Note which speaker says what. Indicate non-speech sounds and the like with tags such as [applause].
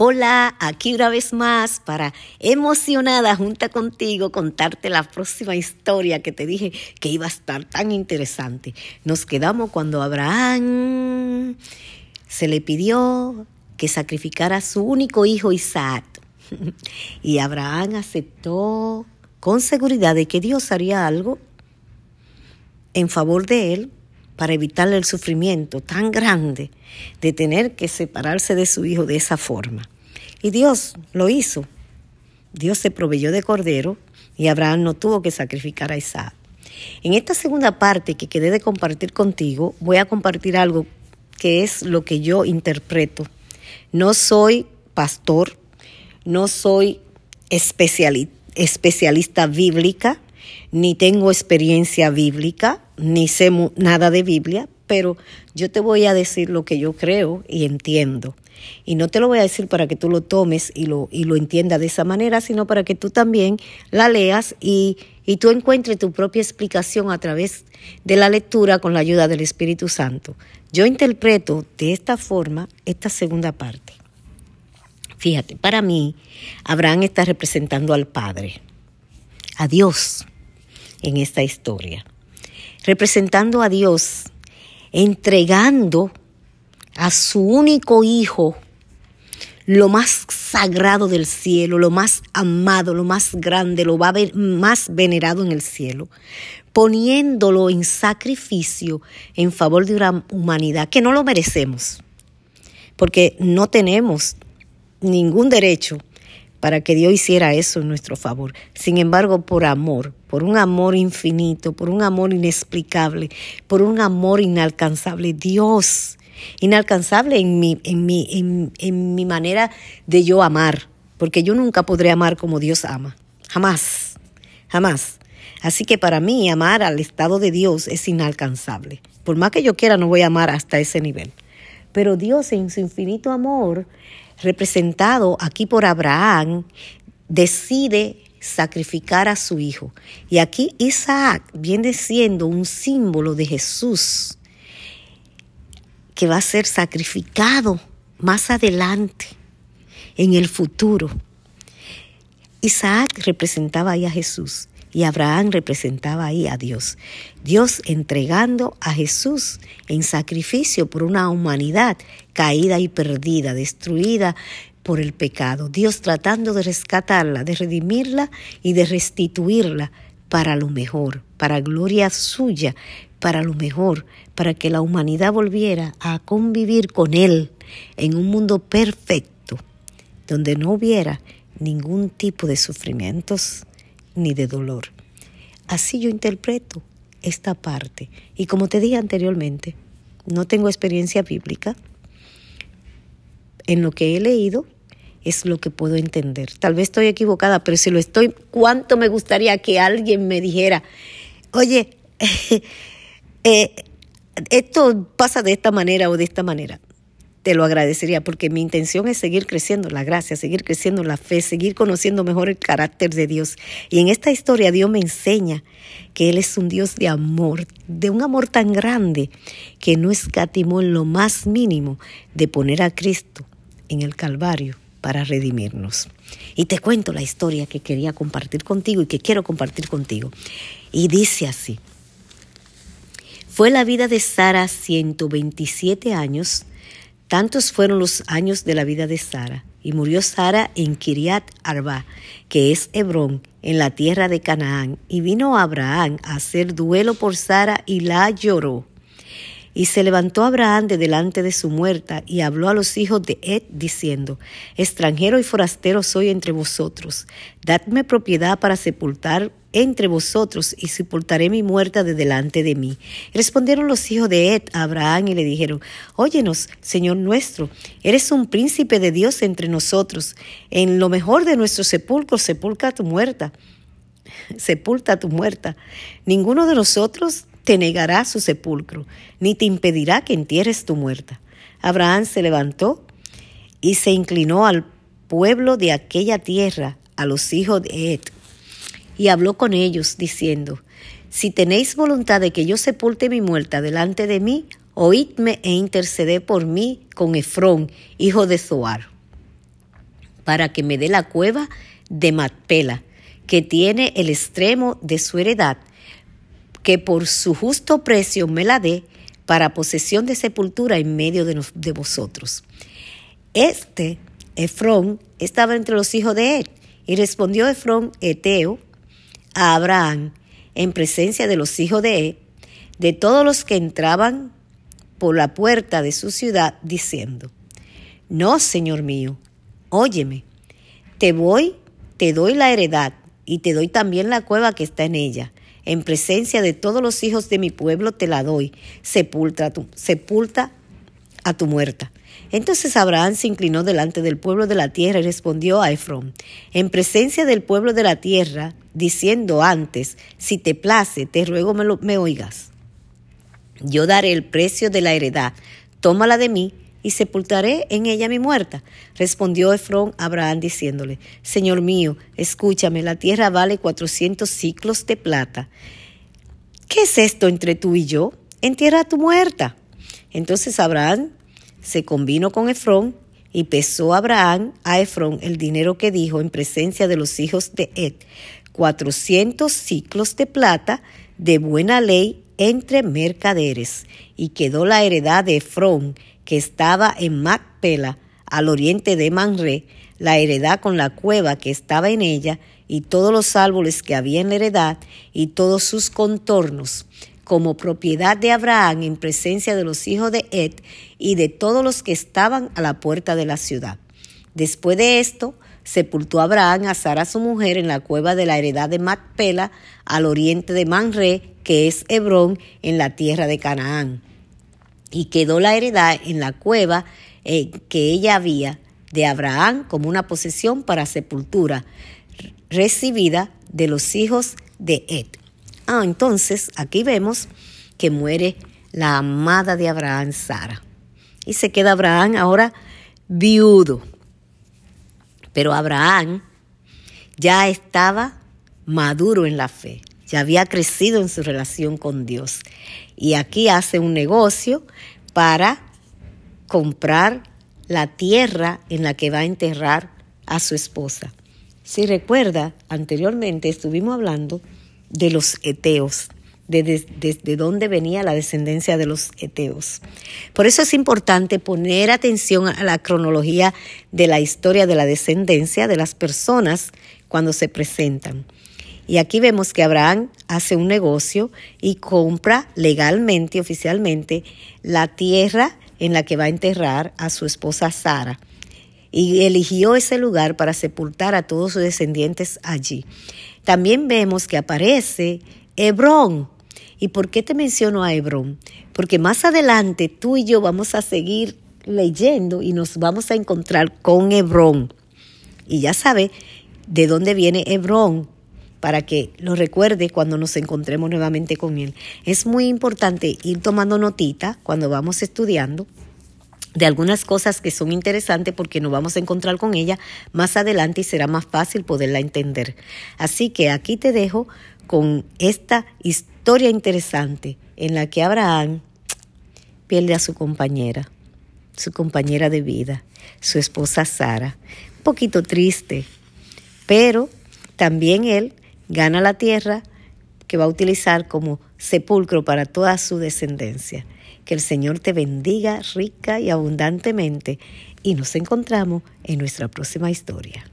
Speaker 1: Hola, aquí una vez más para emocionada junta contigo contarte la próxima historia que te dije que iba a estar tan interesante. Nos quedamos cuando Abraham se le pidió que sacrificara a su único hijo Isaac. [laughs] Y Abraham aceptó con seguridad de que Dios haría algo en favor de él para evitarle el sufrimiento tan grande de tener que separarse de su hijo de esa forma. Y Dios lo hizo. Dios se proveyó de cordero y Abraham no tuvo que sacrificar a Isaac. En esta segunda parte que quedé de compartir contigo, voy a compartir algo que es lo que yo interpreto. No soy pastor, no soy especialista bíblica, ni tengo experiencia bíblica, ni sé nada de Biblia, pero yo te voy a decir lo que yo creo y entiendo. Y no te lo voy a decir para que tú lo tomes y lo, y lo entiendas de esa manera, sino para que tú también la leas y, y tú encuentres tu propia explicación a través de la lectura con la ayuda del Espíritu Santo. Yo interpreto de esta forma esta segunda parte. Fíjate, para mí, Abraham está representando al Padre, a Dios en esta historia representando a Dios, entregando a su único hijo lo más sagrado del cielo, lo más amado, lo más grande, lo más venerado en el cielo, poniéndolo en sacrificio en favor de una humanidad que no lo merecemos, porque no tenemos ningún derecho para que Dios hiciera eso en nuestro favor. Sin embargo, por amor, por un amor infinito, por un amor inexplicable, por un amor inalcanzable, Dios, inalcanzable en mi, en mi, en, mi manera de yo amar, porque yo nunca podré amar como Dios ama, jamás, jamás. Así que para mí amar al estado de Dios es inalcanzable. Por más que yo quiera, no voy a amar hasta ese nivel. Pero Dios en su infinito amor representado aquí por Abraham, decide sacrificar a su hijo. Y aquí Isaac viene siendo un símbolo de Jesús que va a ser sacrificado más adelante, en el futuro. Isaac representaba ahí a Jesús y Abraham representaba ahí a Dios. Dios entregando a Jesús en sacrificio por una humanidad caída y perdida, destruida por el pecado. Dios tratando de rescatarla, de redimirla y de restituirla para lo mejor, para gloria suya, para lo mejor, para que la humanidad volviera a convivir con Él en un mundo perfecto, donde no hubiera ningún tipo de sufrimientos, ni de dolor. Así yo interpreto esta parte. Y como te dije anteriormente, no tengo experiencia bíblica. En lo que he leído es lo que puedo entender. Tal vez estoy equivocada, pero si lo estoy, ¿cuánto me gustaría que alguien me dijera, oye, [laughs] eh, esto pasa de esta manera o de esta manera? Te lo agradecería porque mi intención es seguir creciendo la gracia, seguir creciendo la fe, seguir conociendo mejor el carácter de Dios. Y en esta historia Dios me enseña que Él es un Dios de amor, de un amor tan grande que no escatimó en lo más mínimo de poner a Cristo en el Calvario para redimirnos. Y te cuento la historia que quería compartir contigo y que quiero compartir contigo. Y dice así. Fue la vida de Sara 127 años Tantos fueron los años de la vida de Sara, y murió Sara en Kiriat Arba, que es Hebrón, en la tierra de Canaán, y vino Abraham a hacer duelo por Sara y la lloró. Y se levantó Abraham de delante de su muerta y habló a los hijos de Ed diciendo, extranjero y forastero soy entre vosotros, dadme propiedad para sepultar entre vosotros y sepultaré mi muerta de delante de mí. Respondieron los hijos de Ed a Abraham y le dijeron, Óyenos, Señor nuestro, eres un príncipe de Dios entre nosotros. En lo mejor de nuestro sepulcro sepulta tu muerta. Sepulta tu muerta. Ninguno de nosotros te negará su sepulcro, ni te impedirá que entierres tu muerta. Abraham se levantó y se inclinó al pueblo de aquella tierra, a los hijos de Ed, y habló con ellos, diciendo, Si tenéis voluntad de que yo sepulte mi muerta delante de mí, oídme e interceded por mí con Efrón, hijo de Zoar. para que me dé la cueva de Matpela, que tiene el extremo de su heredad, que por su justo precio me la dé para posesión de sepultura en medio de, vosotros. Este, Efrón, estaba entre los hijos de él, y respondió Efrón, Eteo, a Abraham, en presencia de los hijos de él, de todos los que entraban por la puerta de su ciudad, diciendo, No, Señor mío, óyeme, te voy, te doy la heredad, y te doy también la cueva que está en ella. En presencia de todos los hijos de mi pueblo te la doy. Sepulta, sepulta a tu muerta. Entonces Abraham se inclinó delante del pueblo de la tierra y respondió a Efrón, en presencia del pueblo de la tierra, diciendo antes, si te place, te ruego me, lo, me oigas. Yo daré el precio de la heredad, tómala de mí y sepultaré en ella mi muerta. Respondió Efrón a Abraham diciéndole, Señor mío, escúchame, la tierra vale cuatrocientos ciclos de plata. ¿Qué es esto entre tú y yo? Entierra a tu muerta. Entonces Abraham se convino con Efrón y pesó Abraham a Efrón el dinero que dijo en presencia de los hijos de Ed, cuatrocientos ciclos de plata de buena ley entre mercaderes, y quedó la heredad de Efrón que estaba en Macpela, al oriente de Manré, la heredad con la cueva que estaba en ella, y todos los árboles que había en la heredad, y todos sus contornos, como propiedad de Abraham en presencia de los hijos de Ed y de todos los que estaban a la puerta de la ciudad. Después de esto, sepultó Abraham a Sara su mujer en la cueva de la heredad de Macpela, al oriente de Manré, que es Hebrón, en la tierra de Canaán y quedó la heredad en la cueva eh, que ella había de Abraham como una posesión para sepultura recibida de los hijos de Ed. Ah, entonces aquí vemos que muere la amada de Abraham, Sara. Y se queda Abraham ahora viudo. Pero Abraham ya estaba maduro en la fe, ya había crecido en su relación con Dios y aquí hace un negocio para comprar la tierra en la que va a enterrar a su esposa. Si recuerda, anteriormente estuvimos hablando de los eteos, desde de, dónde venía la descendencia de los eteos. Por eso es importante poner atención a la cronología de la historia de la descendencia de las personas cuando se presentan. Y aquí vemos que Abraham hace un negocio y compra legalmente, oficialmente, la tierra en la que va a enterrar a su esposa Sara. Y eligió ese lugar para sepultar a todos sus descendientes allí. También vemos que aparece Hebrón. ¿Y por qué te menciono a Hebrón? Porque más adelante tú y yo vamos a seguir leyendo y nos vamos a encontrar con Hebrón. Y ya sabe de dónde viene Hebrón para que lo recuerde cuando nos encontremos nuevamente con él. Es muy importante ir tomando notita cuando vamos estudiando de algunas cosas que son interesantes porque nos vamos a encontrar con ella más adelante y será más fácil poderla entender. Así que aquí te dejo con esta historia interesante en la que Abraham pierde a su compañera, su compañera de vida, su esposa Sara. Un poquito triste, pero también él gana la tierra que va a utilizar como sepulcro para toda su descendencia. Que el Señor te bendiga rica y abundantemente y nos encontramos en nuestra próxima historia.